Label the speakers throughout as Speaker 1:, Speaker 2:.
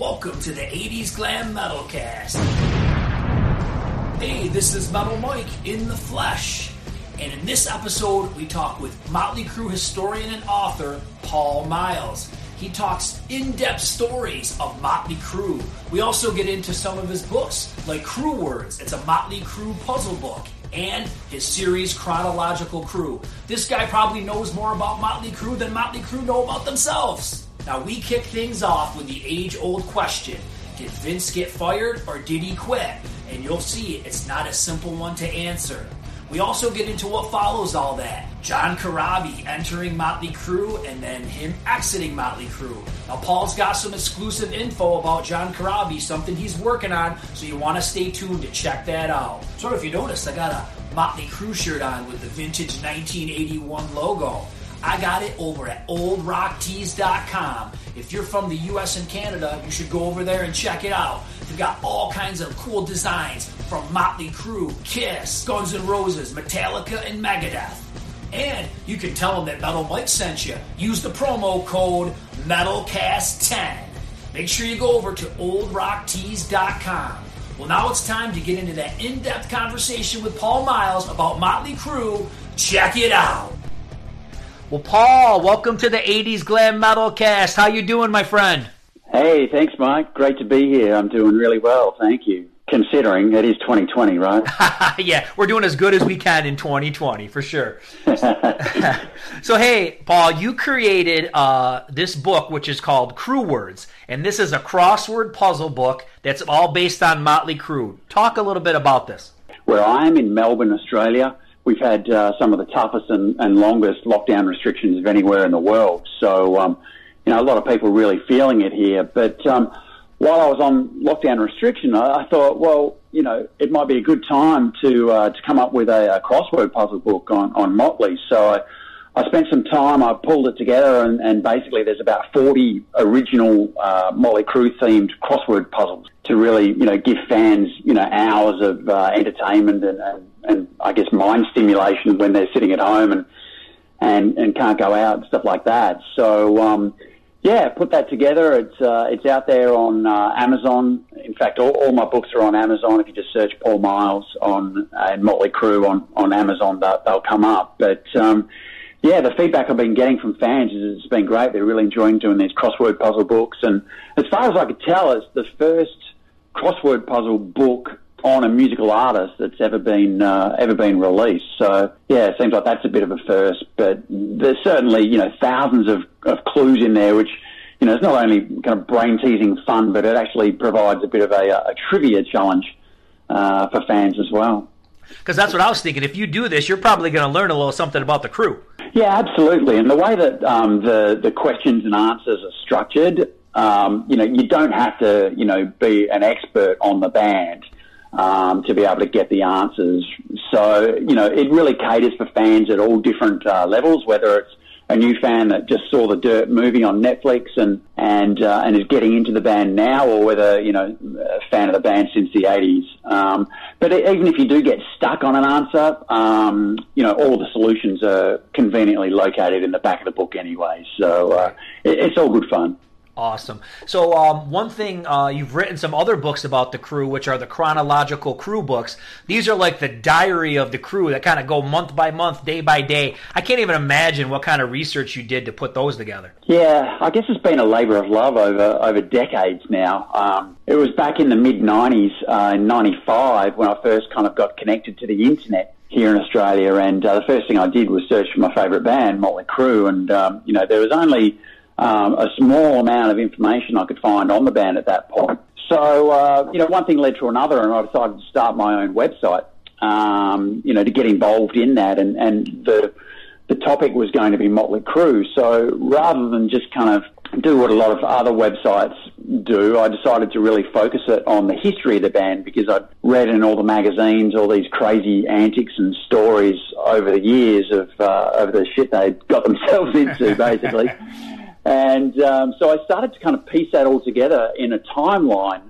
Speaker 1: Welcome to the 80s Glam Metal Cast. Hey, this is Metal Mike in the flesh. And in this episode, we talk with Motley Crue historian and author Paul Miles. He talks in depth stories of Motley Crue. We also get into some of his books, like Crue Words. It's a Motley Crue puzzle book. And his series Chronological Crue. This guy probably knows more about Motley Crue than Motley Crue know about themselves. Now, we kick things off with the age old question Did Vince get fired or did he quit? And you'll see it's not a simple one to answer. We also get into what follows all that. John Corabi entering Motley Crue and then him exiting Motley Crue. Now, Paul's got some exclusive info about John Corabi, something he's working on, so you want to stay tuned to check that out. So, if you notice, I got a Motley Crue shirt on with the vintage 1981 logo. I got it over at oldrocktees.com. If you're from the US and Canada, you should go over there and check it out. They've got all kinds of cool designs from Motley Crue, Kiss, Guns N' Roses, Metallica, and Megadeth. And you can tell them that Metal Mike sent you. Use the promo code METALCAST10. Make sure you go over to oldrocktees.com. Well, now it's time to get into that in-depth conversation with Paul Miles about Motley Crue. Check it out. Well, Paul, welcome to the 80s Glam Metal Cast. How you doing, my friend?
Speaker 2: Hey, thanks, Mike. Great to be here. I'm doing really well, thank you. Considering it is 2020, right?
Speaker 1: yeah, we're doing as good as we can in 2020, for sure. so, hey, Paul, you created uh, this book, which is called Crue Words, and this is a crossword puzzle book that's all based on Motley Crue. Talk a little bit about this.
Speaker 2: Where I am in Melbourne, Australia, we've had uh, some of the toughest and, and, longest lockdown restrictions of anywhere in the world. So, um, you know, a lot of people really feeling it here. But um, while I was on lockdown restriction, I, I, thought, well, you know, it might be a good time to uh, to come up with a, a, crossword puzzle book on, on Motley. So I, I spent some time, I pulled it together, and, and basically there's about 40 original uh, Motley Crue themed crossword puzzles to really, you know, give fans, you know, hours of uh, entertainment and, and and I guess mind stimulation when they're sitting at home and and and can't go out and stuff like that. So um, yeah, put that together. It's uh, it's out there on uh, Amazon. In fact, all, all, my books are on Amazon. If you just search Paul Miles on uh, and Motley Crue on on Amazon, they'll, they'll come up. But um, yeah, the feedback I've been getting from fans is it's been great. They're really enjoying doing these crossword puzzle books. And as far as I could tell, it's the first crossword puzzle book on a musical artist that's ever been uh, ever been released. So yeah, it seems like that's a bit of a first. But there's certainly you know thousands of, of clues in there, which you know it's not only kind of brain teasing fun, but it actually provides a bit of a, a trivia challenge uh, for fans as well.
Speaker 1: Because that's what I was thinking. If you do this, you're probably going to learn a little something about the crew.
Speaker 2: Yeah, absolutely. And the way that um, the the questions and answers are structured, um, you know, you don't have to, you know, be an expert on the band um, to be able to get the answers. So, you know, it really caters for fans at all different uh, levels, whether it's a new fan that just saw the Dirt movie on Netflix and and uh, and is getting into the band now, or whether you know a fan of the band since the '80s. Um, but even if you do get stuck on an answer, um, you know all the solutions are conveniently located in the back of the book anyway. So uh, it, it's all good fun.
Speaker 1: Awesome. So, um, one thing uh, you've written some other books about the crew, which are the Chronological Crue books. These are like the diary of the crew that kind of go month by month, day by day. I can't even imagine what kind of research you did to put those together.
Speaker 2: Yeah, I guess it's been a labour of love over over decades now. Um, it was back in the mid '90s, uh, in '95, when I first kind of got connected to the internet here in Australia, and uh, the first thing I did was search for my favourite band, Motley Crue, and um, you know there was only um, a small amount of information I could find on the band at that point. So, uh, you know, one thing led to another, and I decided to start my own website, um, you know, to get involved in that. And, and the, the topic was going to be Motley Crue. So rather than just kind of do what a lot of other websites do, I decided to really focus it on the history of the band because I'd read in all the magazines all these crazy antics and stories over the years of uh, over the shit they'd got themselves into, basically. And um, so I started to kind of piece that all together in a timeline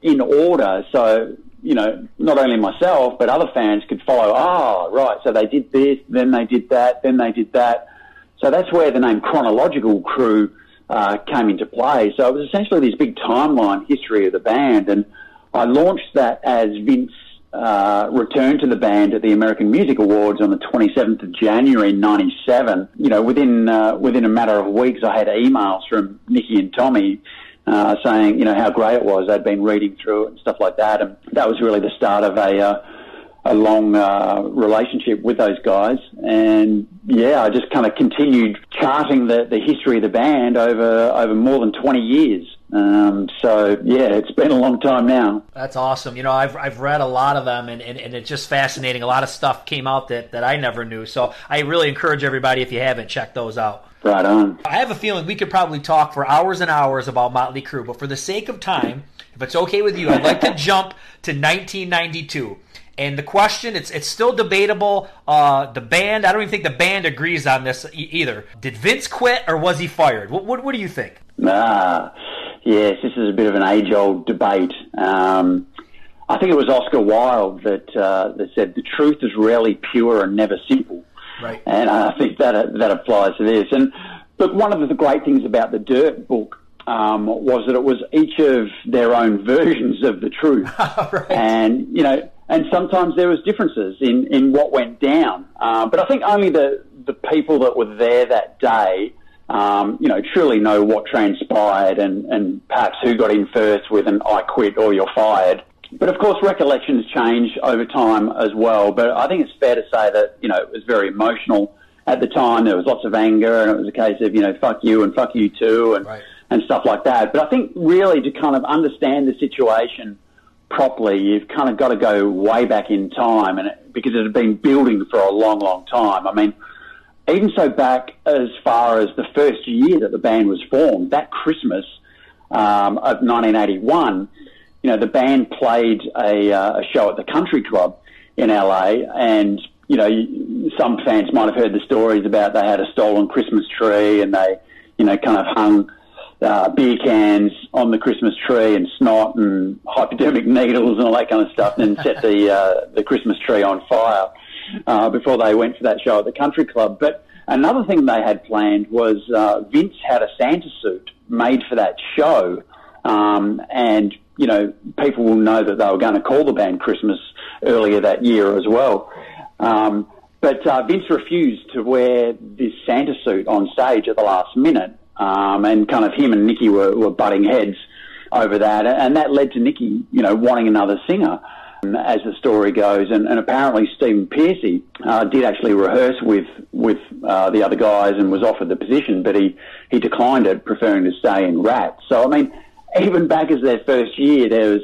Speaker 2: in order. So, you know, not only myself, but other fans could follow, ah, oh, right, so they did this, then they did that, then they did that. So that's where the name Chronological Crue uh, came into play. So it was essentially this big timeline history of the band, and I launched that as Vince uh, returned to the band at the American Music Awards on the 27th of January '97. You know, within uh, within a matter of weeks, I had emails from Nikki and Tommy. Uh, saying, you know, how great it was. They'd been reading through it and stuff like that. And that was really the start of a, uh, a long uh, relationship with those guys. And yeah, I just kind of continued charting the, the history of the band over, over more than 20 years. Um, so yeah, it's been a long time now.
Speaker 1: That's awesome. You know, I've, I've read a lot of them and, and, and, it's just fascinating. A lot of stuff came out that, that I never knew. So I really encourage everybody, if you haven't, check those out.
Speaker 2: Right on.
Speaker 1: I have a feeling we could probably talk for hours and hours about Motley Crue, but for the sake of time, if it's okay with you, I'd like to jump to 1992. And the question, it's it's still debatable. Uh, the band, I don't even think the band agrees on this e- either. Did Vince quit or was he fired? What, what, what do you think?
Speaker 2: Ah, yes, this is a bit of an age-old debate. Um, I think it was Oscar Wilde that uh, that said the truth is rarely pure and never simple.
Speaker 1: Right.
Speaker 2: And I think that that applies to this. And look, one of the great things about the Dirt book um, was that it was each of their own versions of the truth.
Speaker 1: right.
Speaker 2: And you know, and sometimes there was differences in, in what went down. Uh, but I think only the, the people that were there that day, um, you know, truly know what transpired and, and perhaps who got in first with an I quit or you're fired. But of course, recollections change over time as well. But I think it's fair to say that, you know, it was very emotional at the time. There was lots of anger and it was a case of, you know, fuck you and fuck you too and,
Speaker 1: right.
Speaker 2: and stuff like that. But I think really to kind of understand the situation properly, you've kind of got to go way back in time, and it, because it had been building for a long, long time. I mean, even so back as far as the first year that the band was formed, that Christmas um, of 1981, you know, the band played a, uh, a show at the Country Club in LA, and you know, some fans might have heard the stories about they had a stolen Christmas tree and they, you know, kind of hung uh, beer cans on the Christmas tree and snot and hypodermic needles and all that kind of stuff, and set the uh, the Christmas tree on fire uh, before they went for that show at the country club. But another thing they had planned was uh, Vince had a Santa suit made for that show, um, and you know people will know that they were going to call the band Christmas earlier that year as well. Um, but uh, Vince refused to wear this Santa suit on stage at the last minute, um, and kind of him and Nikki were, were butting heads over that, and that led to Nikki, you know, wanting another singer. As the story goes, and, and apparently Stephen Pearcy uh, did actually rehearse with with uh, the other guys and was offered the position, but he he declined it, preferring to stay in Ratt. So I mean, even back as their first year, there was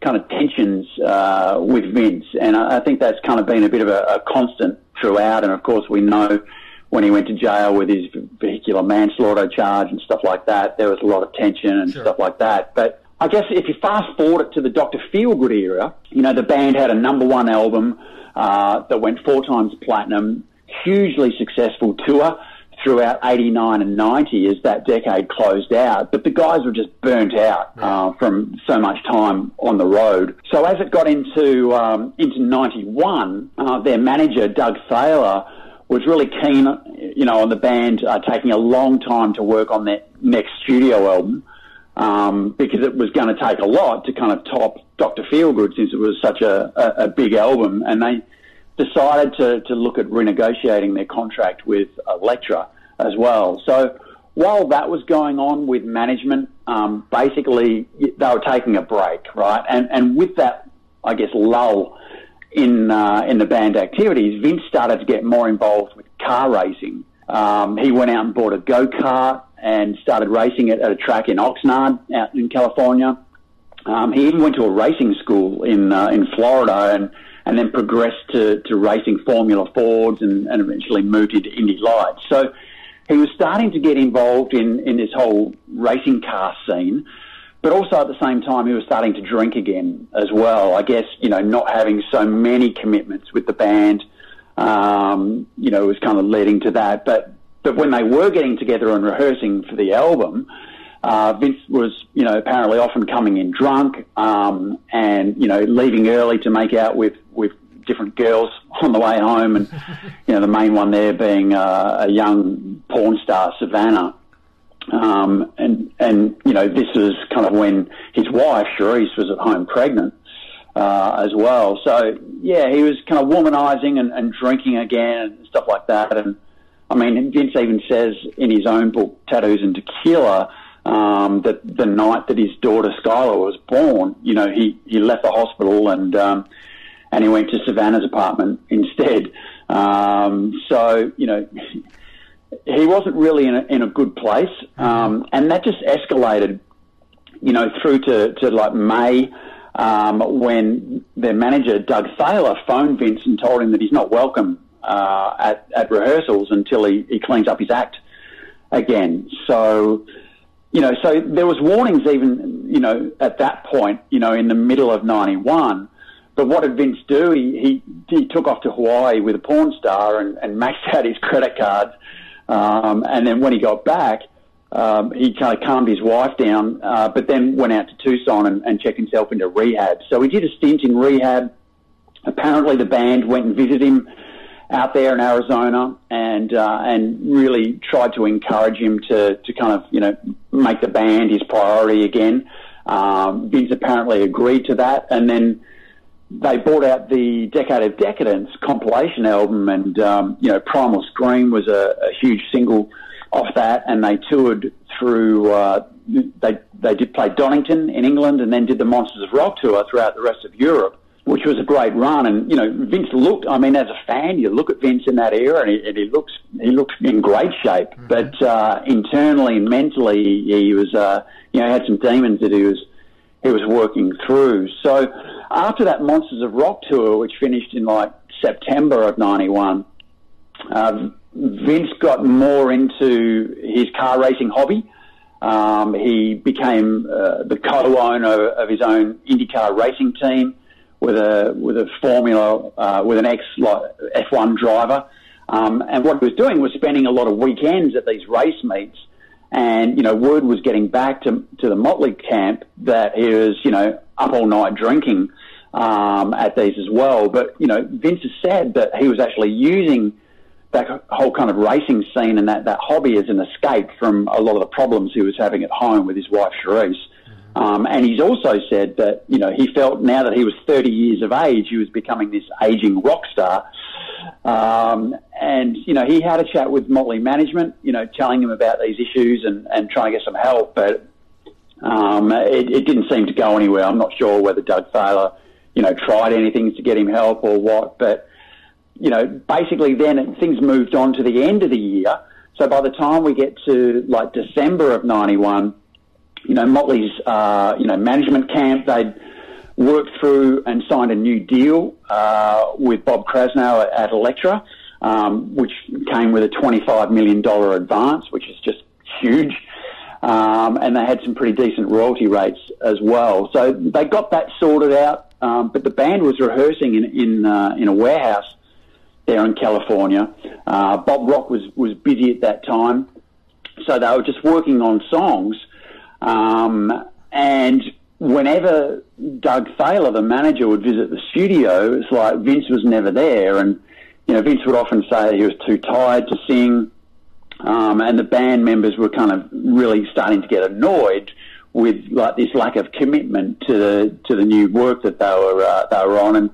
Speaker 2: kind of tensions uh, with Vince, and I, I think that's kind of been a bit of a, a constant throughout. And of course, we know when he went to jail with his vehicular manslaughter charge and stuff like that, there was a lot of tension and
Speaker 1: Sure.
Speaker 2: stuff like that. But I guess if you fast forward it to the Dr. Feelgood era, you know, the band had a number one album uh, that went four times platinum, hugely successful tour throughout 89 and 90 as that decade closed out. But the guys were just burnt out uh, from so much time on the road. So as it got into, um, into 91, uh, their manager, Doug Thaler, was really keen, you know, on the band uh, taking a long time to work on their next studio album um, because it was going to take a lot to kind of top Dr. Feelgood since it was such a, a, a big album. And they decided to, to look at renegotiating their contract with Elektra as well. So while that was going on with management, um, basically they were taking a break, right? And, and with that, I guess, lull in uh, in the band activities, Vince started to get more involved with car racing. Um, he went out and bought a go kart and started racing it at a track in Oxnard out in California. Um, he even went to a racing school in uh, in Florida and and then progressed to, to racing Formula Fords and, and eventually moved into Indy Lights. So he was starting to get involved in, in this whole racing car scene, but also at the same time he was starting to drink again as well. I guess, you know, not having so many commitments with the band, um, you know, was kind of leading to that. But, but when they were getting together and rehearsing for the album, uh, Vince was, you know, apparently often coming in drunk um, and, you know, leaving early to make out with, with different girls on the way home. And, you know, the main one there being uh, a young porn star, Savannah. Um, and, and, you know, this was kind of when his wife, Sharise, was at home pregnant, uh, as well. So, yeah, he was kind of womanizing and, and drinking again and stuff like that. And, I mean, Vince even says in his own book, Tattoos and Tequila, um, that the night that his daughter Skylar was born, you know, he, he left the hospital and, um, and he went to Savannah's apartment instead. Um, so, you know, he wasn't really in a, in a good place. Um, and that just escalated, you know, through to, to like May, um, when their manager, Doug Thaler, phoned Vince and told him that he's not welcome uh, at, at rehearsals until he, he cleans up his act again. So, you know, so there was warnings even, you know, at that point, you know, in the middle of 91. But what did Vince do? He, he, he took off to Hawaii with a porn star and, and maxed out his credit cards. Um, and then when he got back, um, he kind of calmed his wife down, uh, but then went out to Tucson and, and checked himself into rehab. So he did a stint in rehab. Apparently, the band went and visited him out there in Arizona and uh, and really tried to encourage him to to kind of you know make the band his priority again. Um, Vince apparently agreed to that, and then they brought out the Decade of Decadence compilation album, and um, you know Primal Scream was a, a, huge single off that, and they toured through. Uh, they they did play Donington in England, and then did the Monsters of Rock tour throughout the rest of Europe which was a great run. And you know, Vince looked. I mean, as a fan, you look at Vince in that era, and he, and he looks he looks in great shape. Mm-hmm. But uh, internally, and mentally, he was uh, you know had some demons that he was he was working through. So after that Monsters of Rock tour, which finished in like September of '91. Um, Vince got more into his car racing hobby. Um, he became uh, the co-owner of his own IndyCar racing team with a with a Formula uh, with an ex F1 driver, um, and what he was doing was spending a lot of weekends at these race meets. And you know, word was getting back to to the Motley camp that he was you know up all night drinking um, at these as well. But you know, Vince has said that he was actually using that whole kind of racing scene and that, that hobby as an escape from a lot of the problems he was having at home with his wife Sharise. Um, and he's also said that, you know, he felt now that he was 30 years of age, he was becoming this aging rock star. Um, and, you know, he had a chat with Motley management, you know, telling him about these issues and, and trying to get some help. But um, it, it didn't seem to go anywhere. I'm not sure whether Doug Thaler, you know, tried anything to get him help or what. But, you know, basically then things moved on to the end of the year. So by the time we get to like December of 91, you know, Motley's, uh, you know, management camp, they'd worked through and signed a new deal uh, with Bob Krasnow at, at Elektra, um, which came with a $25 million advance, which is just huge. Um, and they had some pretty decent royalty rates as well. So they got that sorted out, um, but the band was rehearsing in in, uh, in a warehouse there in California. Uh, Bob Rock was was busy at that time, so they were just working on songs. Um, and whenever Doug Thaler, the manager, would visit the studio, it's like Vince was never there. And, you know, Vince would often say he was too tired to sing. Um, and the band members were kind of really starting to get annoyed with like this lack of commitment to the to the new work that they were uh, they were on, and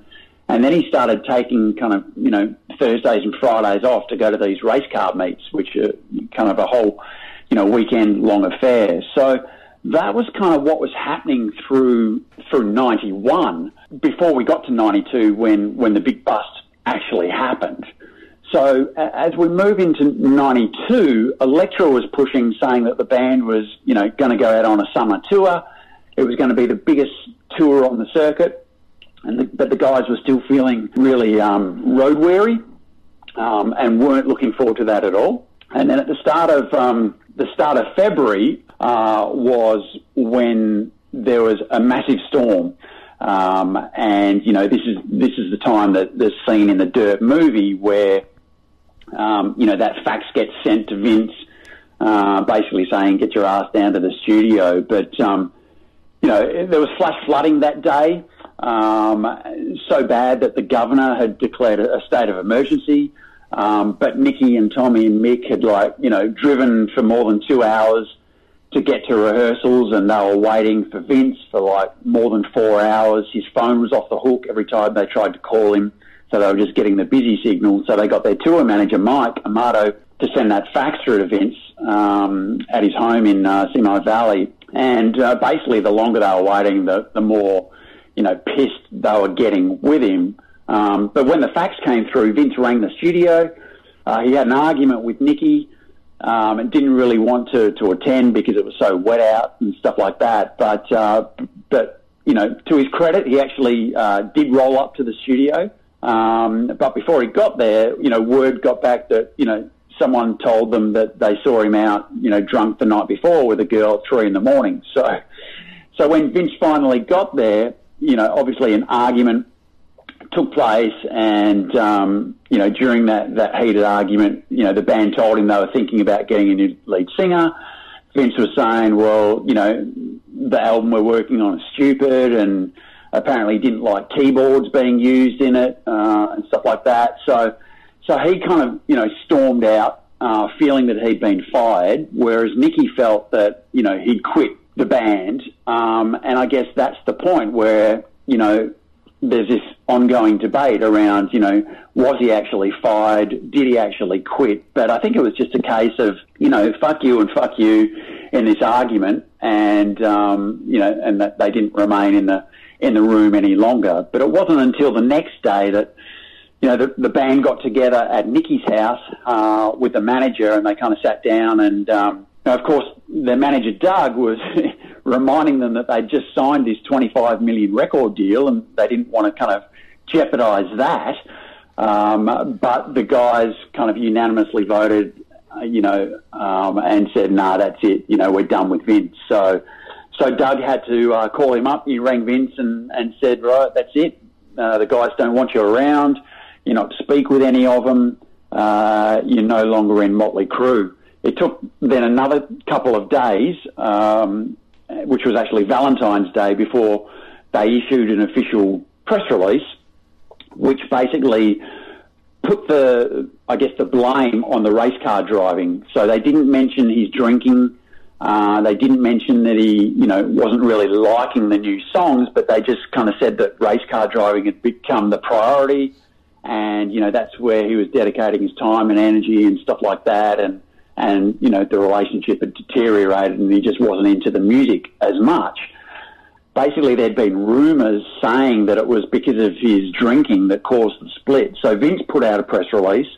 Speaker 2: and then he started taking kind of you know Thursdays and Fridays off to go to these race car meets, which are kind of a whole you know weekend long affair. So that was kind of what was happening through through 91 before we got to 92 when when the big bust actually happened. So as we move into 92 Elektra was pushing saying that the band was you know going to go out on a summer tour. It was going to be the biggest tour on the circuit. And the, but the guys were still feeling really um, road weary um, and weren't looking forward to that at all and then at the start of um, the start of February uh, was when there was a massive storm. Um, and you know this is this is the time that the scene in the Dirt movie where um, you know that fax gets sent to Vince, uh, basically saying get your ass down to the studio. But um, you know there was flash flooding that day, um, so bad that the governor had declared a state of emergency. Um, but Nikki and Tommy and Mick had like you know driven for more than two hours to get to rehearsals and they were waiting for Vince for like more than four hours. His phone was off the hook every time they tried to call him. So they were just getting the busy signal. So they got their tour manager, Mike Amato, to send that fax through to Vince um, at his home in uh, Simi Valley. And uh, basically, the longer they were waiting, the, the more, you know, pissed they were getting with him. Um, but when the fax came through, Vince rang the studio. Uh, he had an argument with Nikki um, and didn't really want to, to attend because it was so wet out and stuff like that. But, uh, but you know, to his credit, he actually uh, did roll up to the studio. Um, but before he got there, you know, word got back that, you know, someone told them that they saw him out, you know, drunk the night before with a girl at three in the morning. So, so when Vince finally got there, you know, obviously an argument took place, and um, you know, during that that heated argument, you know, the band told him they were thinking about getting a new lead singer. Vince was saying, "Well, you know, the album we're working on is stupid," and apparently didn't like keyboards being used in it uh, and stuff like that. So, so he kind of, you know, stormed out, uh, feeling that he'd been fired, whereas Nikki felt that, you know, he'd quit the band. Um, and I guess that's the point where, you know, there's this ongoing debate around, you know, was he actually fired? Did he actually quit? But I think it was just a case of, you know, fuck you and fuck you in this argument, and um, you know, and that they didn't remain in the in the room any longer. But it wasn't until the next day that, you know, the, the band got together at Nikki's house uh, with the manager, and they kind of sat down and. Um, now, of course, their manager Doug was reminding them that they'd just signed this 25 million record deal, and they didn't want to kind of jeopardise that. Um, but the guys kind of unanimously voted, uh, you know, um, and said, "Nah, that's it. You know, we're done with Vince." So, so Doug had to uh, call him up. He rang Vince and, and said, "Right, that's it. Uh, the guys don't want you around. You're not to speak with any of them. Uh, you're no longer in Motley Crue." It took then another couple of days, um, which was actually Valentine's Day, before they issued an official press release, which basically put the, I guess, the blame on the race car driving. So they didn't mention his drinking. Uh, they didn't mention that he, you know, wasn't really liking the new songs, but they just kind of said that race car driving had become the priority, and you know that's where he was dedicating his time and energy and stuff like that. And and you know the relationship had deteriorated and he just wasn't into the music as much. Basically, there'd been rumours saying that it was because of his drinking that caused the split. So Vince put out a press release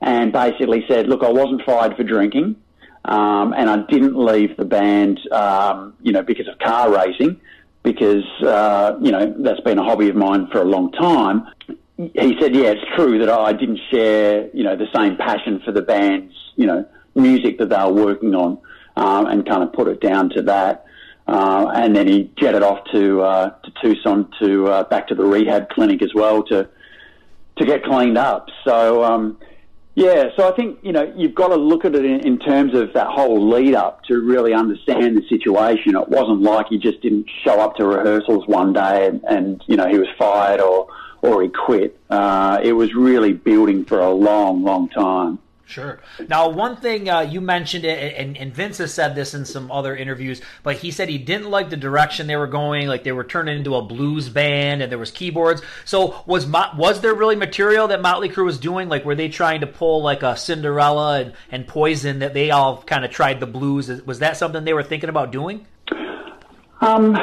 Speaker 2: and basically said, "Look, I wasn't fired for drinking, um, and I didn't leave the band, um, you know, because of car racing." Because uh, you know that's been a hobby of mine for a long time he said, yeah, it's true that I didn't share, you know, the same passion for the band's, you know, music that they were working on, um, and kind of put it down to that. Uh, and then he jetted off to uh, to Tucson to uh, back to the rehab clinic as well to to get cleaned up. So um, yeah, so I think you know you've got to look at it in, in, terms of that whole lead up to really understand the situation. It wasn't like he just didn't show up to rehearsals one day and, and you know he was fired or or he quit. Uh, it was really building for a long, long time.
Speaker 1: Sure. Now, one thing uh, you mentioned, it, and, and Vince has said this in some other interviews, but he said he didn't like the direction they were going. Like they were turning into a blues band, and there was keyboards. So was was there really material that Motley Crue was doing? Like were they trying to pull like a Cinderella and, and Poison that they all kind of tried the blues? Was that something they were thinking about doing?
Speaker 2: Um,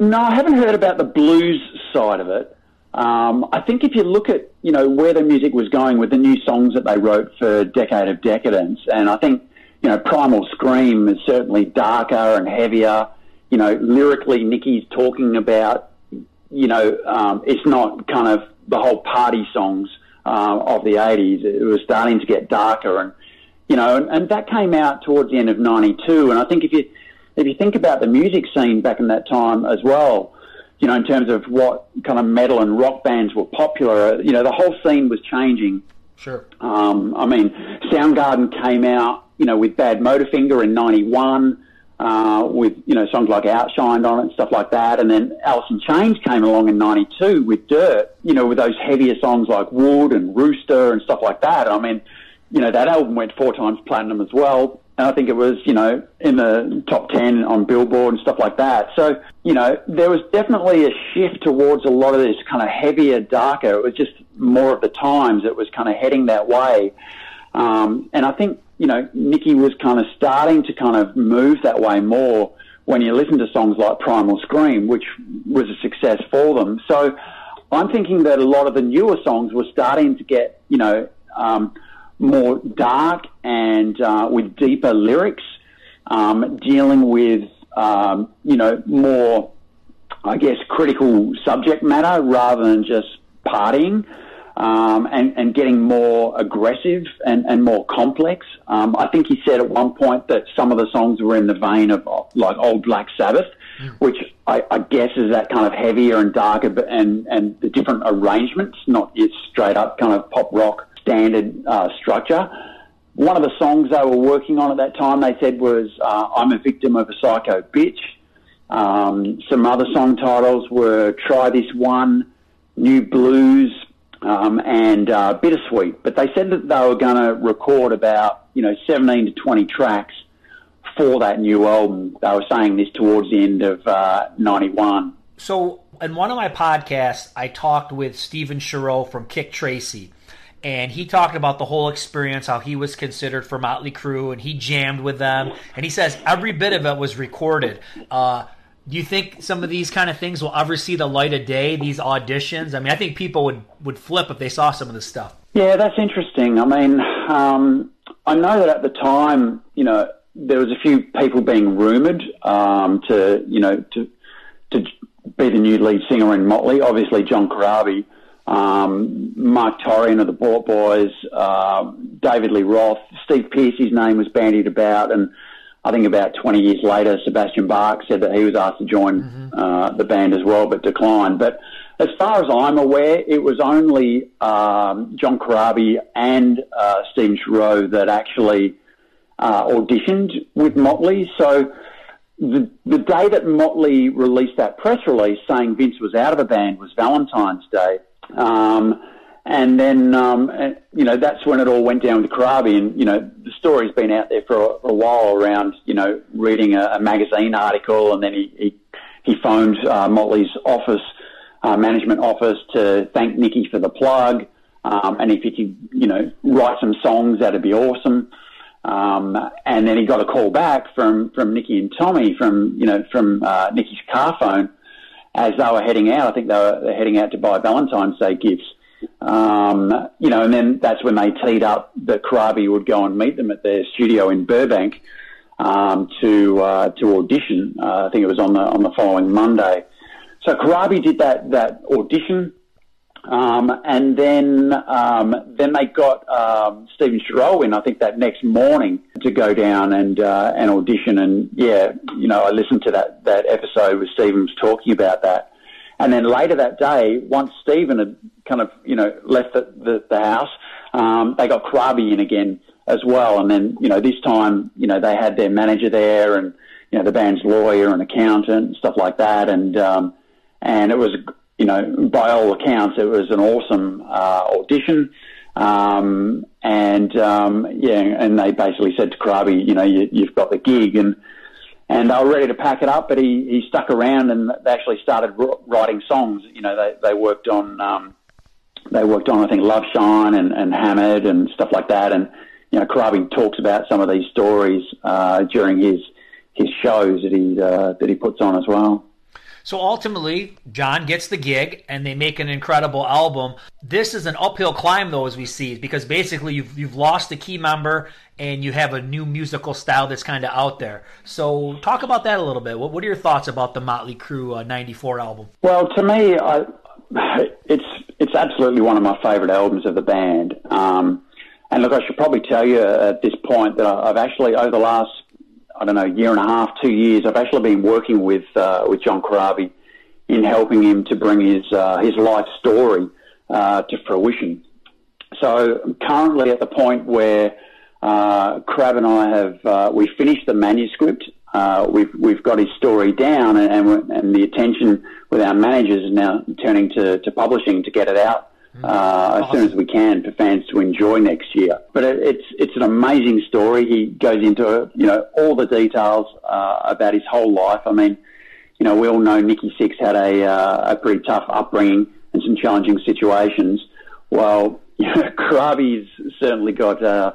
Speaker 2: no, I haven't heard about the blues side of it. Um, I think if you look at you know where the music was going with the new songs that they wrote for Decade of Decadence, and I think you know Primal Scream is certainly darker and heavier. You know, lyrically, Nikki's talking about you know um, it's not kind of the whole party songs uh, of the '80s. It was starting to get darker, and you know, and, and that came out towards the end of '92. And I think if you if you think about the music scene back in that time as well you know, in terms of what kind of metal and rock bands were popular, you know, the whole scene was changing.
Speaker 1: Sure.
Speaker 2: Um, I mean, Soundgarden came out, you know, with Badmotorfinger in '91, uh, with you know songs like Outshined on it and stuff like that, and then Alice in Chains came along in '92 with Dirt, you know, with those heavier songs like Would and Rooster and stuff like that. I mean, you know, that album went four times platinum as well. And I think it was, you know, in the top 10 on Billboard and stuff like that. So, you know, there was definitely a shift towards a lot of this kind of heavier, darker. It was just more of the times it was kind of heading that way. Um, and I think, you know, Nikki was kind of starting to kind of move that way more when you listen to songs like Primal Scream, which was a success for them. So I'm thinking that a lot of the newer songs were starting to get, you know, um, more dark and uh, with deeper lyrics, um, dealing with, um, you know, more, I guess, critical subject matter rather than just partying. Um, and, and, getting more aggressive and, and more complex. Um, I think he said at one point that some of the songs were in the vein of like old Black Sabbath, which I, I, guess is that kind of heavier and darker and, and the different arrangements, not just straight up kind of pop rock standard uh, structure. One of the songs they were working on at that time, they said, was uh, I'm a Victim of a Psycho Bitch. Um, some other song titles were Try This One, New Blues, um, and uh, Bittersweet. But they said that they were going to record about, you know, 17 to 20 tracks for that new album. They were saying this towards the end of uh, 91.
Speaker 1: So, in one of my podcasts, I talked with Stephen Shareaux from Kik Tracee. And he talked about the whole experience, how he was considered for Motley Crue, and he jammed with them. And he says every bit of it was recorded. Uh, do you think some of these kind of things will ever see the light of day? These auditions. I mean, I think people would would flip if they saw some of this stuff.
Speaker 2: Yeah, that's interesting. I mean, um, I know that at the time, you know, there was a few people being rumored um, to, you know, to to be the new lead singer in Motley. Obviously, John Corabi, um, Marq Torien of the Bullet Boys, uh, David Lee Roth, Steve Pearcy's name was bandied about, and I think about 20 years later, Sebastian Bach said that he was asked to join mm-hmm. uh, the band as well, but declined. But as far as I'm aware, it was only um, John Corabi and uh, Stephen Shareaux that actually uh, auditioned with Motley. So the, the day that Motley released that press release saying Vince was out of the band was Valentine's Day. Um, and then, um, you know, that's when it all went down with Corabi. And, you know, the story's been out there for a, a while around, you know, reading a, a magazine article. And then he, he, he phoned uh, Motley's office, uh, management office, to thank Nikki for the plug. Um, and if he could, you know, write some songs, that'd be awesome. Um, and then he got a call back from, from Nikki and Tommy from, you know, from uh, car phone as they were heading out. I think they were heading out to buy Valentine's Day gifts. Um, you know, and then that's when they teed up that Corabi would go and meet them at their studio in Burbank um, to uh, to audition. Uh, I think it was on the on the following Monday. So Corabi did that that audition, um, and then um, then they got um, Stephen Shareaux in. I think that next morning to go down and uh, and audition. And yeah, you know, I listened to that that episode where Stephen was talking about that. And then later that day, once Stephen had kind of, you know, left the, the, the house, um, they got Corabi in again as well. And then, you know, this time, you know, they had their manager there and, you know, the band's lawyer and accountant and stuff like that. And, um, and it was, you know, by all accounts, it was an awesome, uh, audition. Um, and, um, yeah, and they basically said to Corabi, you know, you, you've got the gig. And, and they were ready to pack it up, but he, he stuck around and they actually started writing songs. You know, they, they worked on, um, they worked on, I think, Love Shine and, and Hammered and stuff like that. And, you know, Corabi talks about some of these stories, uh, during his, his shows that he, uh, that he puts on as well.
Speaker 1: So ultimately, John gets the gig and they make an incredible album. This is an uphill climb, though, as we see, because basically you've, you've lost a key member and you have a new musical style that's kind of out there. So talk about that a little bit. What, what are your thoughts about the Motley Crue uh, 94 album?
Speaker 2: Well, to me, I, it's, it's absolutely one of my favorite albums of the band. Um, and look, I should probably tell you at this point that I've actually, over the last I don't know, year and a half, two years, I've actually been working with uh, with John Corabi in helping him to bring his uh, his life story uh, to fruition. So currently at the point where uh, Crab and I have uh, we finished the manuscript. Uh, we've we've got his story down, and, and, and the attention with our managers is now turning to, to publishing to get it out uh, as soon as we can for fans to enjoy next year. But it, it's it's an amazing story. He goes into you know all the details uh, about his whole life. I mean, you know, we all know Nikki Sixx had a uh, a pretty tough upbringing and some challenging situations. Well, you know, certainly got uh,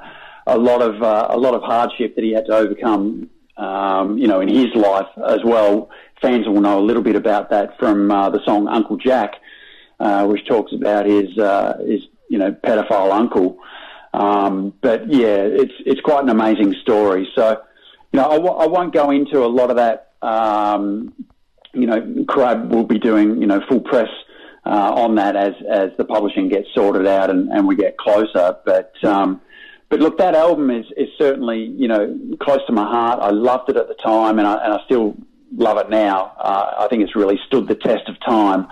Speaker 2: a lot of uh, a lot of hardship that he had to overcome. Um, you know, in his life as well. Fans will know a little bit about that from uh, the song Uncle Jack uh, which talks about his uh, his you know pedophile uncle. Um, but yeah, it's it's quite an amazing story. So you know, I w- I won't go into a lot of that. Um, you know, Crab will be doing you know full press uh, on that as as the publishing gets sorted out and, and we get closer. But um, but look, that album is, is certainly you know close to my heart. I loved it at the time, and I, and I still love it now. Uh, I think it's really stood the test of time.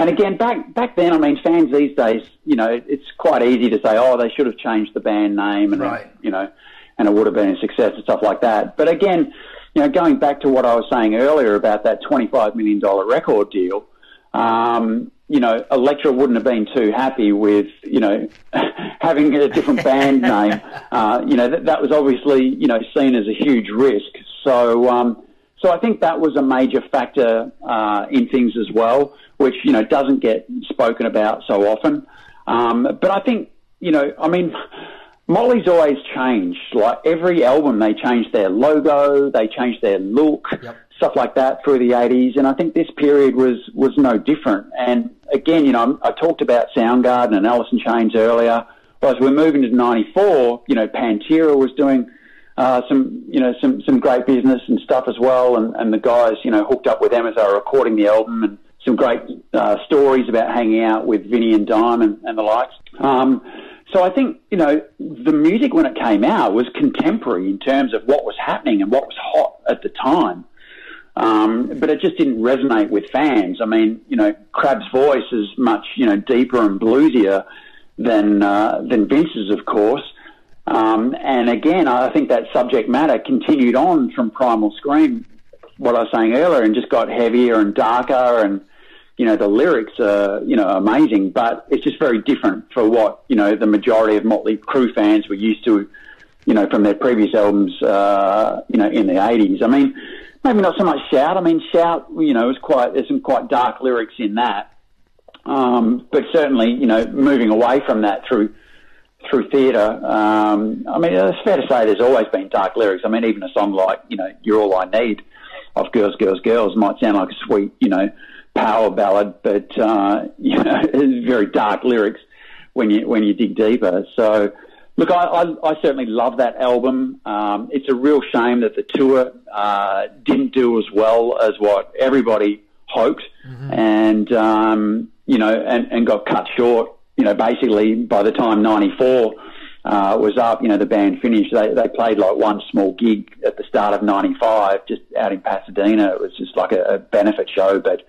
Speaker 2: And again, back back then, I mean, fans these days, you know, it's quite easy to say, oh, they should have changed the band name, and right. you know, and it would have been a success and stuff like that. But again, you know, going back to what I was saying earlier about that twenty-five million dollar record deal, um, you know, Elektra wouldn't have been too happy with, you know, having a different band name. Uh, you know, that, that was obviously, you know, seen as a huge risk. So, um, so I think that was a major factor uh, in things as well, which you know doesn't get spoken about so often. Um, but I think you know, I mean, Motley's always changed. Like every album, they changed their logo, they changed their look, yep. stuff like that through the '80s, and I think this period was was no different. And again, you know, I talked about Soundgarden and Alice in Chains earlier. Well, as we're moving to '94, you know, Pantera was doing uh, some you know some some great business and stuff as well, and, and the guys you know hooked up with were recording the album, and some great uh, stories about hanging out with Vinnie and Dime and, and the likes. Um, so I think you know the music when it came out was contemporary in terms of what was happening and what was hot at the time. Um, but it just didn't resonate with fans. I mean, you know, Crab's voice is much, you know, deeper and bluesier than uh, than Vince's, of course. Um, and again, I think that subject matter continued on from Primal Scream, what I was saying earlier, and just got heavier and darker. And, you know, the lyrics are, you know, amazing, but it's just very different for what, you know, the majority of Motley Crue fans were used to, you know, from their previous albums, uh, you know, in the 80s. I mean, maybe not so much Shout. I mean, Shout, you know, is quite, there's some quite dark lyrics in that. Um, but certainly, you know, moving away from that through through theatre, um, I mean, it's fair to say there's always been dark lyrics. I mean, even a song like, you know, You're All I Need of Girls, Girls, Girls might sound like a sweet, you know, power ballad, but, uh, you know, it's very dark lyrics when you, when you dig deeper. So, look, I, I, I certainly love that album. Um, it's a real shame that the tour, uh, didn't do as well as what everybody hoped mm-hmm. and, um, you know, and, and got cut short you know, basically by the time 94 uh, was up, you know, the band finished, they, they played like one small gig at the start of 95 just out in Pasadena. It was just like a, a benefit show. But,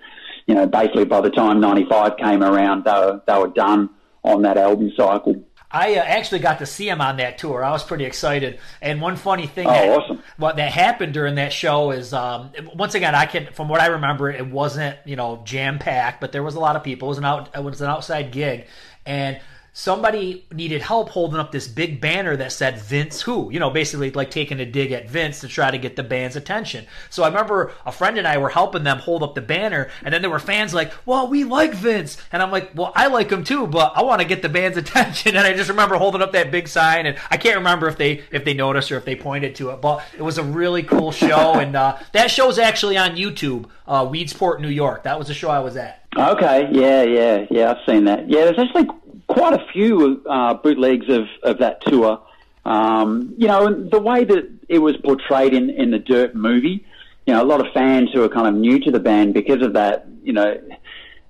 Speaker 2: you know, basically by the time 95 came around, they were, they were done on that album cycle.
Speaker 1: I uh, actually got to see him on that tour. I was pretty excited. And one funny thing
Speaker 2: oh,
Speaker 1: that,
Speaker 2: awesome.
Speaker 1: what that happened during that show is, um, once again, I can, from what I remember, it wasn't you know jam packed, but there was a lot of people. It was an out, it was an outside gig, and somebody needed help holding up this big banner that said Vince Who, you know, basically like taking a dig at Vince to try to get the band's attention. So I remember a friend and I were helping them hold up the banner, and then there were fans like, well, we like Vince. And I'm like, well, I like him too, but I want to get the band's attention. And I just remember holding up that big sign, and I can't remember if they if they noticed or if they pointed to it, but it was a really cool show. and uh, that show's actually on YouTube, uh, Weedsport, New York. That was the show I was at.
Speaker 2: Okay, yeah, yeah, yeah, I've seen that. Yeah, there's actually quite a few uh, bootlegs of, of that tour. Um, you know, and the way that it was portrayed in, in the Dirt movie, you know, a lot of fans who are kind of new to the band because of that, you know, it,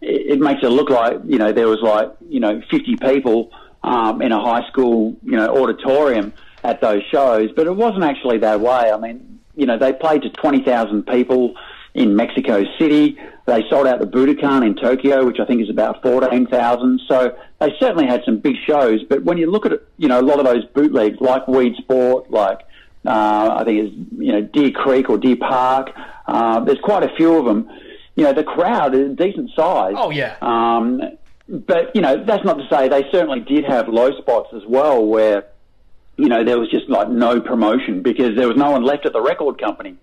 Speaker 2: it makes it look like, you know, there was like, you know, 50 people um, in a high school, you know, auditorium at those shows, but it wasn't actually that way. I mean, you know, they played to 20,000 people in Mexico City. They sold out the Budokan in Tokyo, which I think is about 14,000. So they certainly had some big shows. But when you look at, you know, a lot of those bootlegs like Weedsport, like uh, I think it's, you know, Deer Creek or Deer Park, uh, there's quite a few of them. You know, the crowd is a decent size.
Speaker 1: Oh, yeah.
Speaker 2: Um, but you know, that's not to say they certainly did have low spots as well, where you know there was just like no promotion because there was no one left at the record company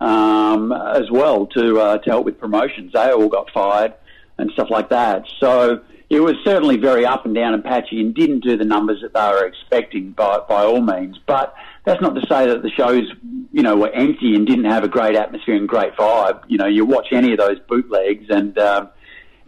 Speaker 2: um, as well to uh, to help with promotions. They all got fired and stuff like that. So it was certainly very up and down and patchy, and didn't do the numbers that they were expecting by by all means. But that's not to say that the shows, you know, were empty and didn't have a great atmosphere and great vibe. You know, you watch any of those bootlegs and. Um,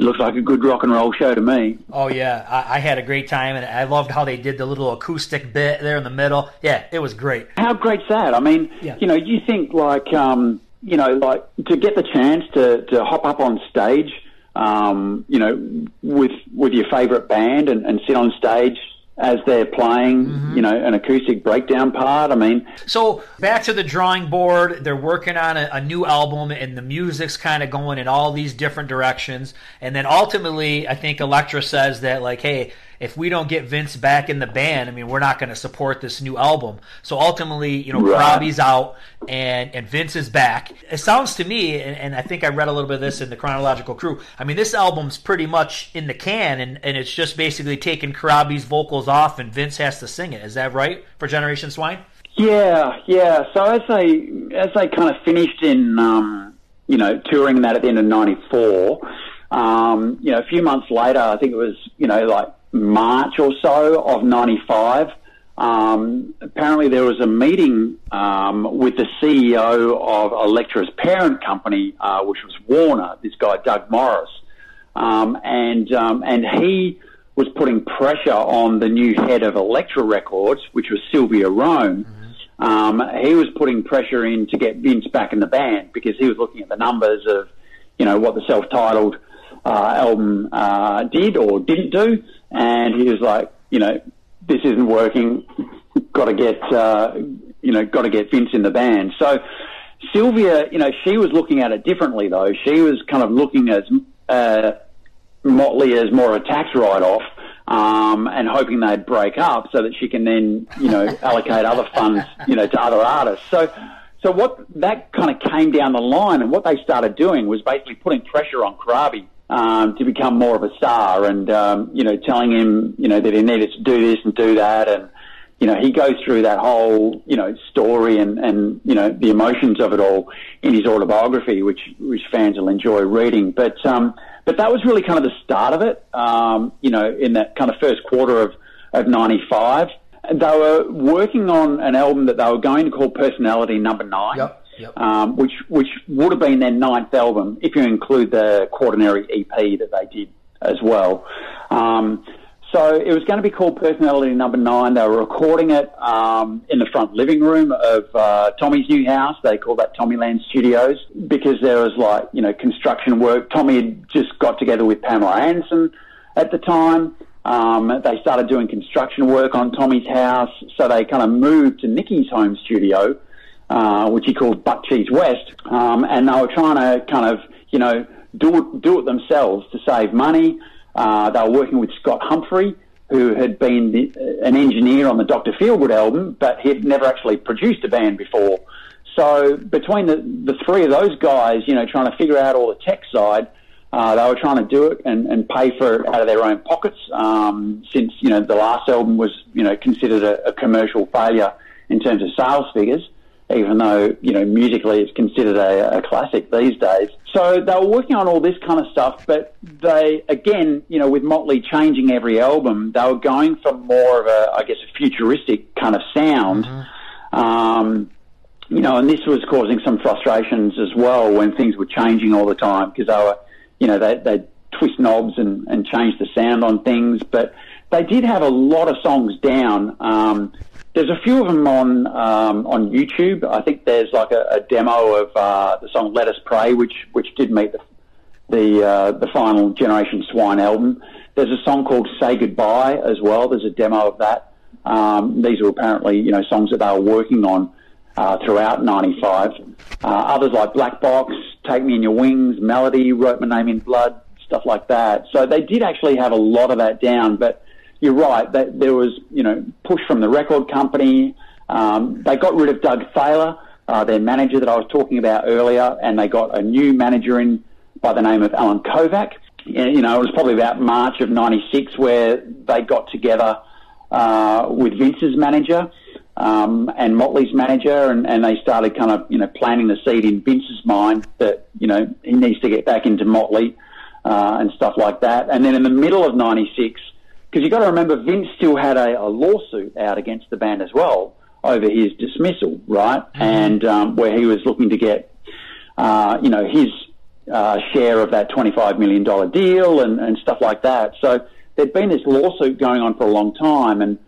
Speaker 2: it looks like a good rock and roll show to me.
Speaker 1: Oh yeah, I, I, had a great time, and I loved how they did the little acoustic bit there in the middle. Yeah, it was great.
Speaker 2: How great's that? I mean, yeah. you know, you think like, um, you know, like to get the chance to to hop up on stage, um, you know, with with your favourite band and, and sit on stage as they're playing, mm-hmm. you know, an acoustic breakdown part. I mean,
Speaker 1: so back to the drawing board. They're working on a, a new album, and the music's kind of going in all these different directions. And then ultimately, I think Elektra says that, like, hey, if we don't get Vince back in the band, I mean, we're not going to support this new album. So ultimately, you know, right. Out and, and Vince is back. It sounds to me, and, and, I think I read a little bit of this in the Chronological Crue. I mean, this album's pretty much in the can, and, and it's just basically taking Corabi's vocals off, and Vince has to sing it. Is that right for Generation Swine?
Speaker 2: Yeah, yeah. So as they as they kind of finished in, um, you know, touring that at the end of '94. Um, you know, a few months later, I think it was, you know, like March or so of 95. Um, apparently, there was a meeting um, with the CEO of Elektra's parent company, uh, which was Warner. This guy, Doug Morris, um, and um, and he was putting pressure on the new head of Elektra Records, which was Sylvia Rhone. Mm-hmm. Um, he was putting pressure in to get Vince back in the band because he was looking at the numbers of, you know, what the self-titled uh, album uh, did or didn't do, and he was like, you know, this isn't working. got to get, uh, you know, got to get Vince in the band. So Sylvia, you know, she was looking at it differently though. She was kind of looking at uh, Motley as more of a tax write-off. Um, and hoping they'd break up so that she can then, you know, allocate other funds, you know, to other artists. So, so what that kind of came down the line, and what they started doing was basically putting pressure on Corabi um, to become more of a star and, um, you know, telling him, you know, that he needed to do this and do that. And, you know, he goes through that whole, you know, story and, and, you know, the emotions of it all in his autobiography, which, which fans will enjoy reading. But, um, but that was really kind of the start of it, um, you know, in that kind of first quarter of, of 95. They were working on an album that they were going to call Personality Number Nine.
Speaker 1: Yep
Speaker 2: Um, which which would have been their ninth album if you include the Quaternary EP that they did as well. Um, so it was going to be called Personality Number Nine. They were recording it um, in the front living room of uh, Tommy's new house. They called that Tommyland Studios because there was like you know construction work. Tommy had just got together with Pamela Anderson at the time. Um, they started doing construction work on Tommy's house, so they kind of moved to Nikki's home studio uh, which he called Butt Cheese West, um, and they were trying to kind of, you know, do it, do it themselves to save money. Uh, they were working with Scott Humphrey, who had been the, an engineer on the Dr. Feelgood album, but he'd never actually produced a band before. So between the, the three of those guys, you know, trying to figure out all the tech side, uh, they were trying to do it and, and pay for it out of their own pockets. Um, since you know the last album was you know considered a, a commercial failure in terms of sales figures even though, you know, musically it's considered a, a, classic these days. So they were working on all this kind of stuff, but they, again, you know, with Motley changing every album, they were going for more of a, I guess, a futuristic kind of sound. Mm-hmm. Um, you know, and this was causing some frustrations as well when things were changing all the time because they were, you know, they, they twist knobs and, and change the sound on things, but they did have a lot of songs down. Um, there's a few of them on um, on YouTube. I think there's like a, a demo of uh, the song "Let Us Pray," which which did meet the the uh, the final Generation Swine album. There's a song called "Say Goodbye" as well. There's a demo of that. Um, these are apparently you know songs that they were working on uh, throughout '95. Uh, others like Black Box, "Take Me in Your Wings," "Melody," "Wrote My Name in Blood," stuff like that. So they did actually have a lot of that down, but you're right that there was, you know, push from the record company. Um, they got rid of Doug Thaler, uh, their manager that I was talking about earlier, and they got a new manager in by the name of Allen Kovac. you know, it was probably about March of '96 where they got together uh, with Vince's manager um, and Motley's manager, and, and they started kind of you know planting the seed in Vince's mind that you know he needs to get back into Motley uh, and stuff like that. And then in the middle of '96, because you've got to remember Vince still had a, a, lawsuit out against the band as well over his dismissal, right? Mm-hmm. And um, where he was looking to get uh, you know his uh, share of that $25 million deal and, and stuff like that. So there'd been this lawsuit going on for a long time, and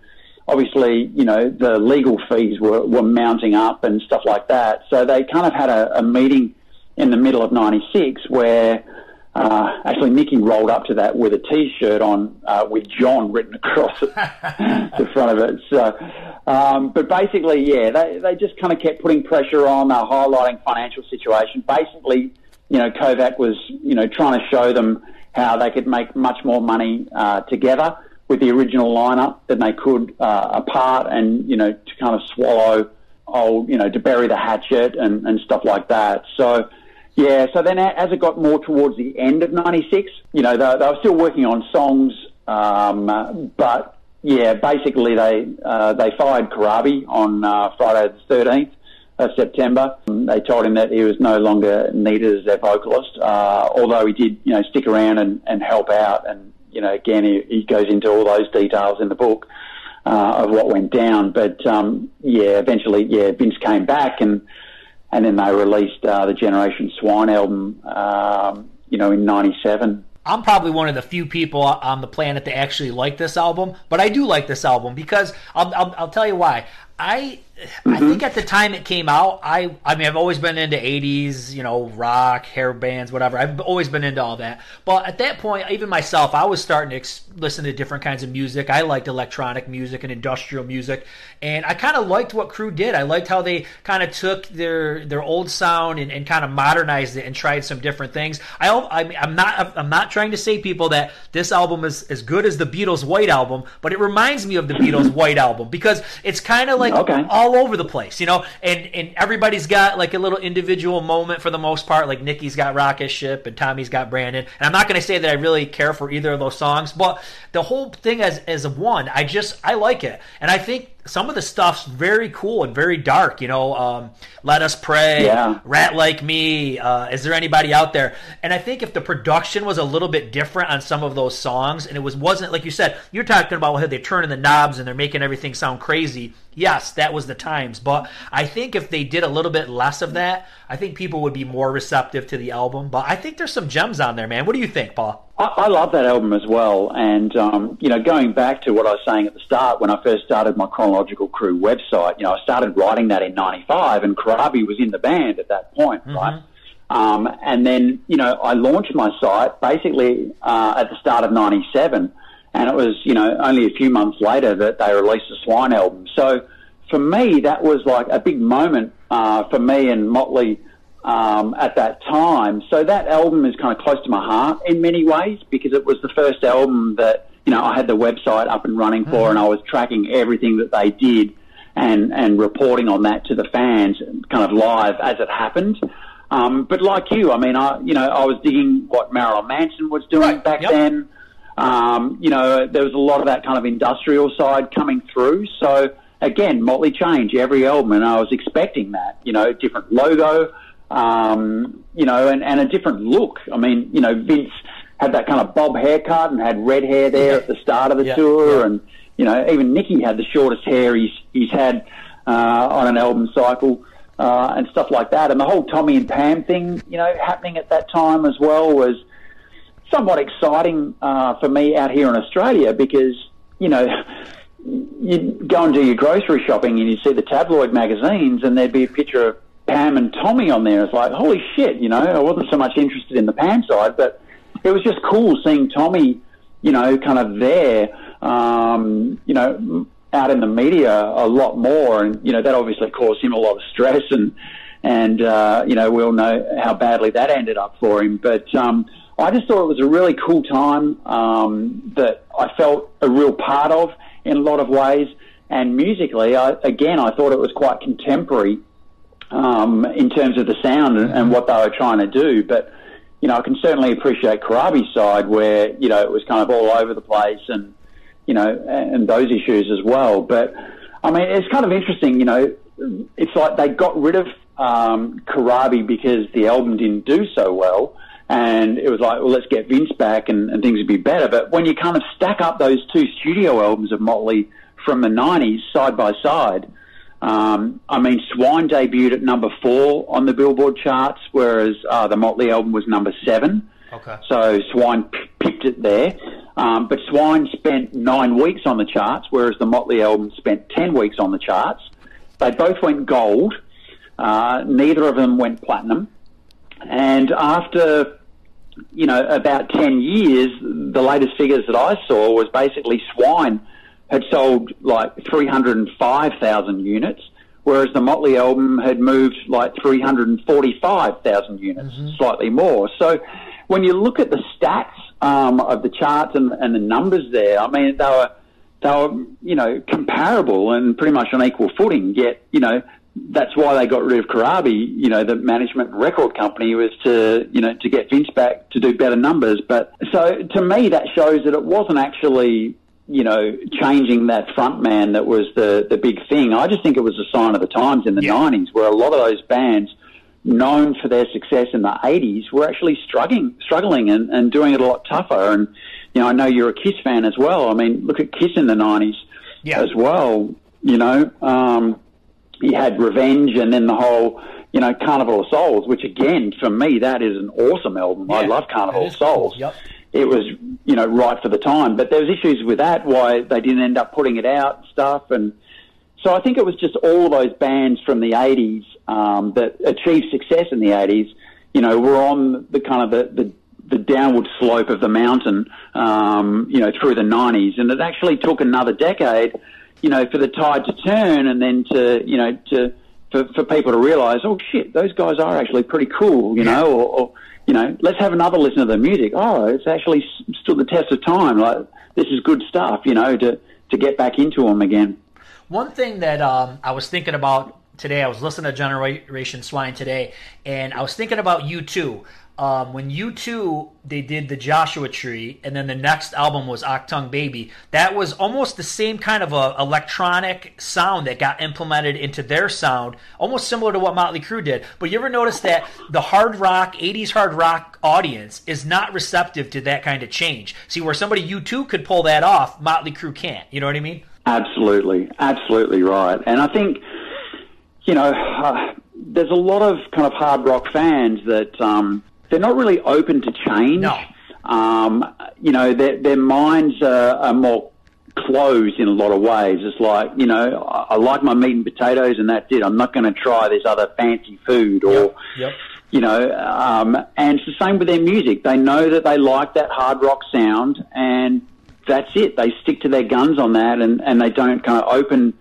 Speaker 2: obviously, you know, the legal fees were, were mounting up and stuff like that. So they kind of had a, a meeting in the middle of 96 where uh, actually Nikki rolled up to that with a T-shirt on uh, with John written across the front of it. So, um, but basically, yeah, they, they just kind of kept putting pressure on, uh, highlighting financial situation. Basically, you know, Kovac was, you know, trying to show them how they could make much more money uh, together with the original lineup than they could uh, apart, and you know, to kind of swallow old, you know, to bury the hatchet and, and stuff like that. So. Yeah, so then as it got more towards the end of '96, you know, they, they, were still working on songs, um, but yeah, basically they uh, they fired Corabi on uh, Friday the 13th, of September. They told him that he was no longer needed as their vocalist, uh, although he did, you know, stick around and, and help out. And, you know, again, he, he goes into all those details in the book uh, of what went down. But, um, yeah, eventually, yeah, Vince came back and, and then they released uh, the Generation Swine album, um, you know, in 97.
Speaker 1: I'm probably one of the few people on the planet that actually like this album, but I do like this album because I'll, I'll, I'll tell you why. I Mm-hmm. I think at the time it came out, I I mean I've always been into '80s, you know, rock, hair bands, whatever. I've always been into all that. But at that point, even myself, I was starting to ex- listen to different kinds of music. I liked electronic music and industrial music, and I kind of liked what Crue did. I liked how they kind of took their their old sound and, and kind of modernized it and tried some different things. I I'm not I'm not trying to say people that this album is as good as the Beatles' White album, but it reminds me of the Beatles' White album because it's kind of like okay. all over the place, you know, and and everybody's got like a little individual moment for the most part. Like Nikki's got Rocket Ship and Tommy's got Brandon. And I'm not going to say that I really care for either of those songs, but the whole thing as as a one, I just I like it, and I think some of the stuff's very cool and very dark. You know, um, let us pray, yeah. rat like me. Uh, is there anybody out there? And I think if the production was a little bit different on some of those songs, and it was wasn't like you said, you're talking about how they're turning the knobs and they're making everything sound crazy. Yes, that was the times, but I think if they did a little bit less of that, I think people would be more receptive to the album. But I think there's some gems on there, man. What do you think, Paul?
Speaker 2: I, I love that album as well, and um, you know, going back to what I was saying at the start when I first started my chronological Crue website, you know, I started writing that in '95, and Corabi was in the band at that point, mm-hmm. right? Um, and then, you know, I launched my site basically uh, at the start of '97 and it was, you know, only a few months later that they released the Swine album. So for me, that was like a big moment uh, for me and Motley um, at that time. So that album is kind of close to my heart in many ways because it was the first album that, you know, I had the website up and running for mm-hmm. and I was tracking everything that they did and, and reporting on that to the fans kind of live as it happened. Um, but like you, I mean, I, you know, I was digging what Marilyn Manson was doing right. back yep. then. Um, you know, there was a lot of that kind of industrial side coming through. So again, Motley change every album, and I was expecting that. You know, different logo, um, you know, and, and a different look. I mean, you know, Vince had that kind of bob haircut and had red hair there at the start of the yeah, tour, yeah. and you know, even Nikki had the shortest hair he's he's had uh, on an album cycle. Uh, and stuff like that, and the whole Tommy and Pam thing, you know, happening at that time as well was somewhat exciting uh, for me out here in Australia because you know you go and do your grocery shopping and you see the tabloid magazines and there'd be a picture of Pam and Tommy on there. It's like holy shit, you know. I wasn't so much interested in the Pam side, but it was just cool seeing Tommy, you know, kind of there, um, you know, out in the media a lot more, and you know that obviously caused him a lot of stress and and uh, you know we all know how badly that ended up for him, but. Um, I just thought it was a really cool time um, that I felt a real part of in a lot of ways. And musically, I, again, I thought it was quite contemporary um, in terms of the sound and, and, what they were trying to do. But you know, I can certainly appreciate Corabi's side where, you know, it was kind of all over the place and, you know, and those issues as well. But, I mean, it's kind of interesting, you know, it's like they got rid of um, Corabi because the album didn't do so well. And it was like, well, let's get Vince back and, and things would be better. But when you kind of stack up those two studio albums of Motley from the 90s side by side, um, I mean, Swine debuted at number four on the Billboard charts, whereas uh, the Motley album was number seven.
Speaker 1: Okay.
Speaker 2: So Swine p- picked it there. Um, but Swine spent nine weeks on the charts, whereas the Motley album spent 10 weeks on the charts. They both went gold. Uh, neither of them went platinum. And after, you know, about 10 years, the latest figures that I saw was basically Swine had sold like 305,000 units, whereas the Motley album had moved like 345,000 units, mm-hmm. slightly more. So when you look at the stats um, of the charts and, and the numbers there, I mean, they were they were, you know, comparable and pretty much on equal footing. Yet, you know, that's why they got rid of Corabi, You know, the management record company was to, you know, to get Vince back to do better numbers. But so to me, that shows that it wasn't actually you know, changing that front man that was the, the big thing. I just think it was a sign of the times in the yeah. 90s where a lot of those bands known for their success in the 80s were actually struggling, struggling and, and doing it a lot tougher. And, you know, I know you're a Kiss fan as well. I mean, look at Kiss in the 90s yeah. as well. You know, um, you had Revenge and then the whole, you know, Carnival of Souls, which again, for me, that is an awesome album. Yeah, I love Carnival of Souls.
Speaker 1: Cool. Yep
Speaker 2: it was you know right for the time. But there was issues with that why they didn't end up putting it out and stuff. And so I think it was just all those bands from the '80s um, that achieved success in the '80s. You know, were on the kind of the, the the downward slope of the mountain, um, you know, through the 90s. And it actually took another decade, you know, for the tide to turn and then to, you know, to, for, for people to realize, oh shit, those guys are actually pretty cool, you know, or, or you know, let's have another listen to the music. Oh, it's actually stood the test of time. Like this is good stuff, you know, to to get back into them again.
Speaker 1: One thing that um, I was thinking about today, I was listening to Generation Swine today, and I was thinking about U2 um, when U2 they did the Joshua Tree, and then the next album was Achtung Baby. That was almost the same kind of a electronic sound that got implemented into their sound, almost similar to what Motley Crue did. But you ever notice that the hard rock, '80s hard rock audience is not receptive to that kind of change? See, where somebody U2 could pull that off, Motley Crue can't. You know what I mean?
Speaker 2: Absolutely, absolutely right. And I think, you know. Uh, there's a lot of kind of hard rock fans that um, they're not really open to change.
Speaker 1: No.
Speaker 2: Um, you know, their, their minds are, are, more closed in a lot of ways. It's like, you know, I, I like my meat and potatoes and that's it. I'm not going to try this other fancy food or,
Speaker 1: yep. Yep.
Speaker 2: you know, um, and it's the same with their music. They know that they like that hard rock sound and that's it. They stick to their guns on that and, and they don't kind of open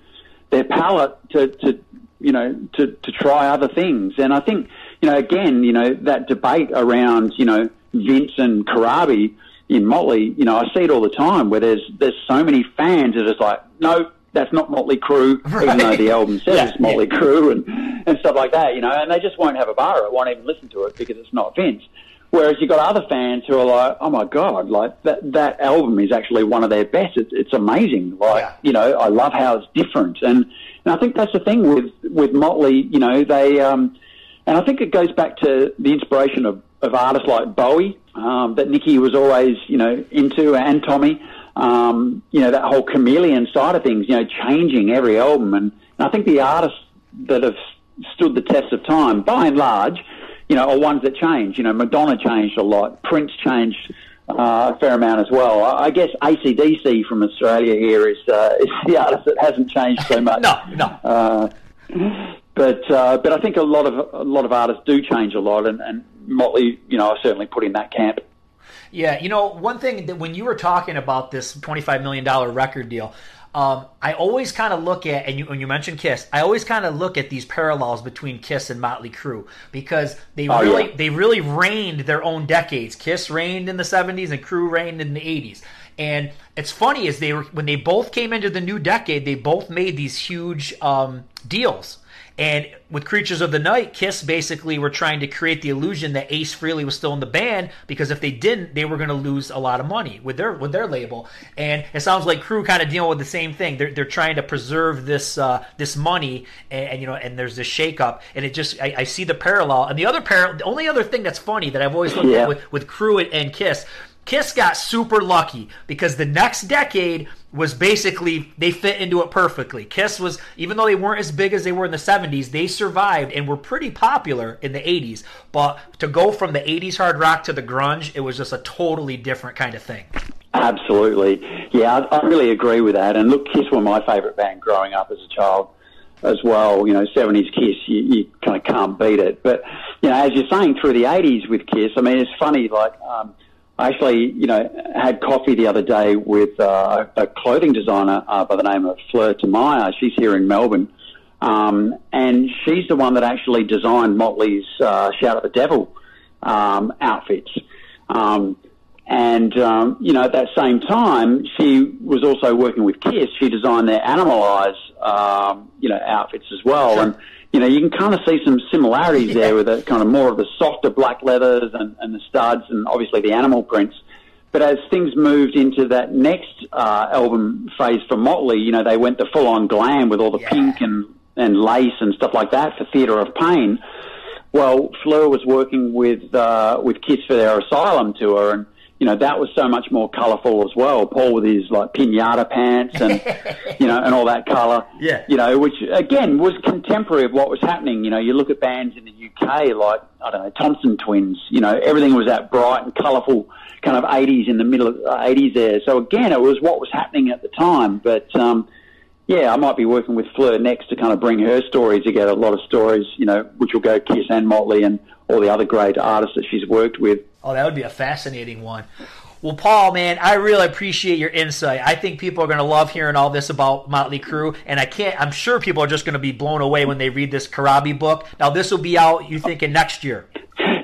Speaker 2: their palate to, to you know, to, to try other things. And I think, you know, again, you know, that debate around, you know, Vince and Corabi in Motley, you know, I see it all the time where there's there's so many fans that are like, no, that's not Motley Crue, right. even though the album says yeah, it's Motley yeah. Crue and, and stuff like that, you know, and they just won't have a bar it, won't even listen to it because it's not Vince. Whereas you've got other fans who are like, oh my God, like that, that album is actually one of their best. It's, it's amazing. Like, yeah. you know, I love how it's different. And, and I think that's the thing with, with Motley, you know, they, um, and I think it goes back to the inspiration of, of artists like Bowie um, that Nikki was always, you know, into, and Tommy. Um, you know, that whole chameleon side of things, you know, changing every album. And, and I think the artists that have stood the test of time, by and large, you know, are ones that change. You know, Madonna changed a lot. Prince changed uh, a fair amount as well. I, I guess ACDC from Australia here is, uh, is the artist that hasn't changed so much.
Speaker 1: no, no.
Speaker 2: Uh, but uh, but I think a lot of a lot of artists do change a lot, and, and Motley, you know, I certainly put in that camp.
Speaker 1: Yeah, you know, one thing that when you were talking about this twenty-five million dollar record deal, um, I always kind of look at, and you, when you mentioned Kiss, I always kind of look at these parallels between Kiss and Motley Crue because they oh, really yeah. they really reigned their own decades. Kiss reigned in the '70s and Crue reigned in the '80s. And it's funny as they were when they both came into the new decade, they both made these huge um, deals And with Creatures of the Night, Kiss basically were trying to create the illusion that Ace Frehley was still in the band because if they didn't, they were going to lose a lot of money with their with their label. And it sounds like Crue kind of dealing with the same thing. They're, they're trying to preserve this uh, this money, and, and, you know, and there's this shakeup, and it just I, I, see the parallel. And the other parallel, the only other thing that's funny that I've always looked yeah. at with with Crue and, and Kiss Kiss got super lucky because the next decade was basically they fit into it perfectly. Kiss was even though they weren't as big as they were in the 70s, they survived and were pretty popular in the 80s. But to go from the 80s hard rock to the grunge, it was just a totally different kind of thing.
Speaker 2: Absolutely. Yeah, I, I really agree with that. And look, Kiss were my favorite band growing up as a child as well. You know, 70s Kiss, you, you kind of can't beat it. But, you know, as you're saying, through the 80s with Kiss, I mean, it's funny, like, um, I actually, you know, had coffee the other day with uh, a clothing designer uh, by the name of Fleur Thiemeyer. She's here in Melbourne. Um, and she's the one that actually designed Motley's uh, Shout at the Devil um, outfits. Um, and, um, you know, at that same time, she was also working with Kiss. She designed their Animalize, um, you know, outfits as well. Sure. And, you know, you can kind of see some similarities yeah. there with the kind of more of the softer black leathers and, and the studs and obviously the animal prints. But as things moved into that next uh, album phase for Motley, you know, they went the full on glam with all the yeah. pink and, and lace and stuff like that for Theatre of Pain. Well, Fleur was working with uh, with Kiss for their Asylum tour, and you know, that was so much more colourful as well. Paul with his like pinata pants and, you know, and all that colour.
Speaker 1: Yeah.
Speaker 2: You know, which again was contemporary of what was happening. You know, you look at bands in the UK like, I don't know, Thompson Twins, you know, everything was that bright and colourful kind of 80s in the middle of uh, 80s there. So again, it was what was happening at the time. But, um, yeah, I might be working with Fleur next to kind of bring her stories together. A lot of stories, you know, which will go Kiss and Motley and all the other great artists that she's worked with.
Speaker 1: Oh, that would be a fascinating one. Well, Paul, man, I really appreciate your insight. I think people are going to love hearing all this about Motley Crue, and I can't. I'm sure people are just going to be blown away when they read this Corabi book. Now, this will be out. You thinking next year?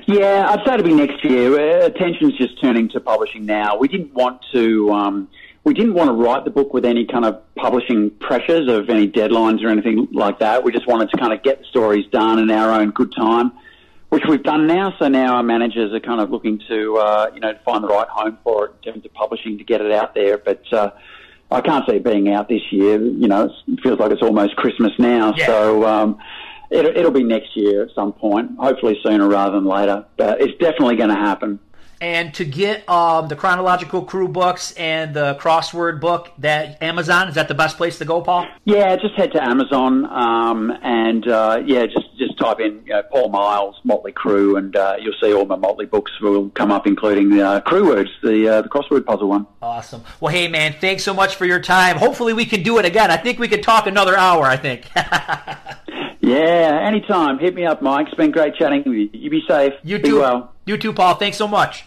Speaker 2: Yeah, I'd say it'll be next year. Uh, attention's just turning to publishing now. We didn't want to. Um, we didn't want to write the book with any kind of publishing pressures of any deadlines or anything like that. We just wanted to kind of get the stories done in our own good time which we've done now. So now our managers are kind of looking to, uh, you know, find the right home for it in terms of publishing to get it out there. But uh, I can't see it being out this year. You know, it feels like it's almost Christmas now. Yeah. So um, it, it'll be next year at some point, hopefully sooner rather than later. But it's definitely going to happen.
Speaker 1: And to get um, the chronological Crue books and the crossword book, that Amazon is that the best place to go, Paul?
Speaker 2: Yeah, just head to Amazon um, and uh, yeah, just just type in you know, Paul Miles Motley Crue, and uh, you'll see all my Motley books will come up, including the uh, Crue words, the uh, the crossword puzzle one.
Speaker 1: Awesome. Well, hey man, thanks so much for your time. Hopefully, we can do it again. I think we could talk another hour. I think.
Speaker 2: yeah, anytime. Hit me up, Mike. It's been great chatting with you. You be safe.
Speaker 1: You
Speaker 2: be
Speaker 1: too.
Speaker 2: Well.
Speaker 1: You too, Paul. Thanks so much.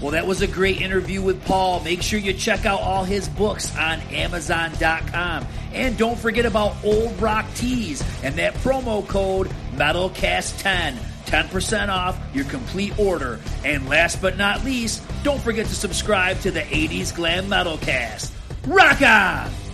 Speaker 1: Well, that was a great interview with Paul. Make sure you check out all his books on Amazon.com. And don't forget about Old Rock Tees and that promo code METALCAST10. 10% off your complete order. And last but not least, don't forget to subscribe to the 80s Glam Metalcast. Rock on!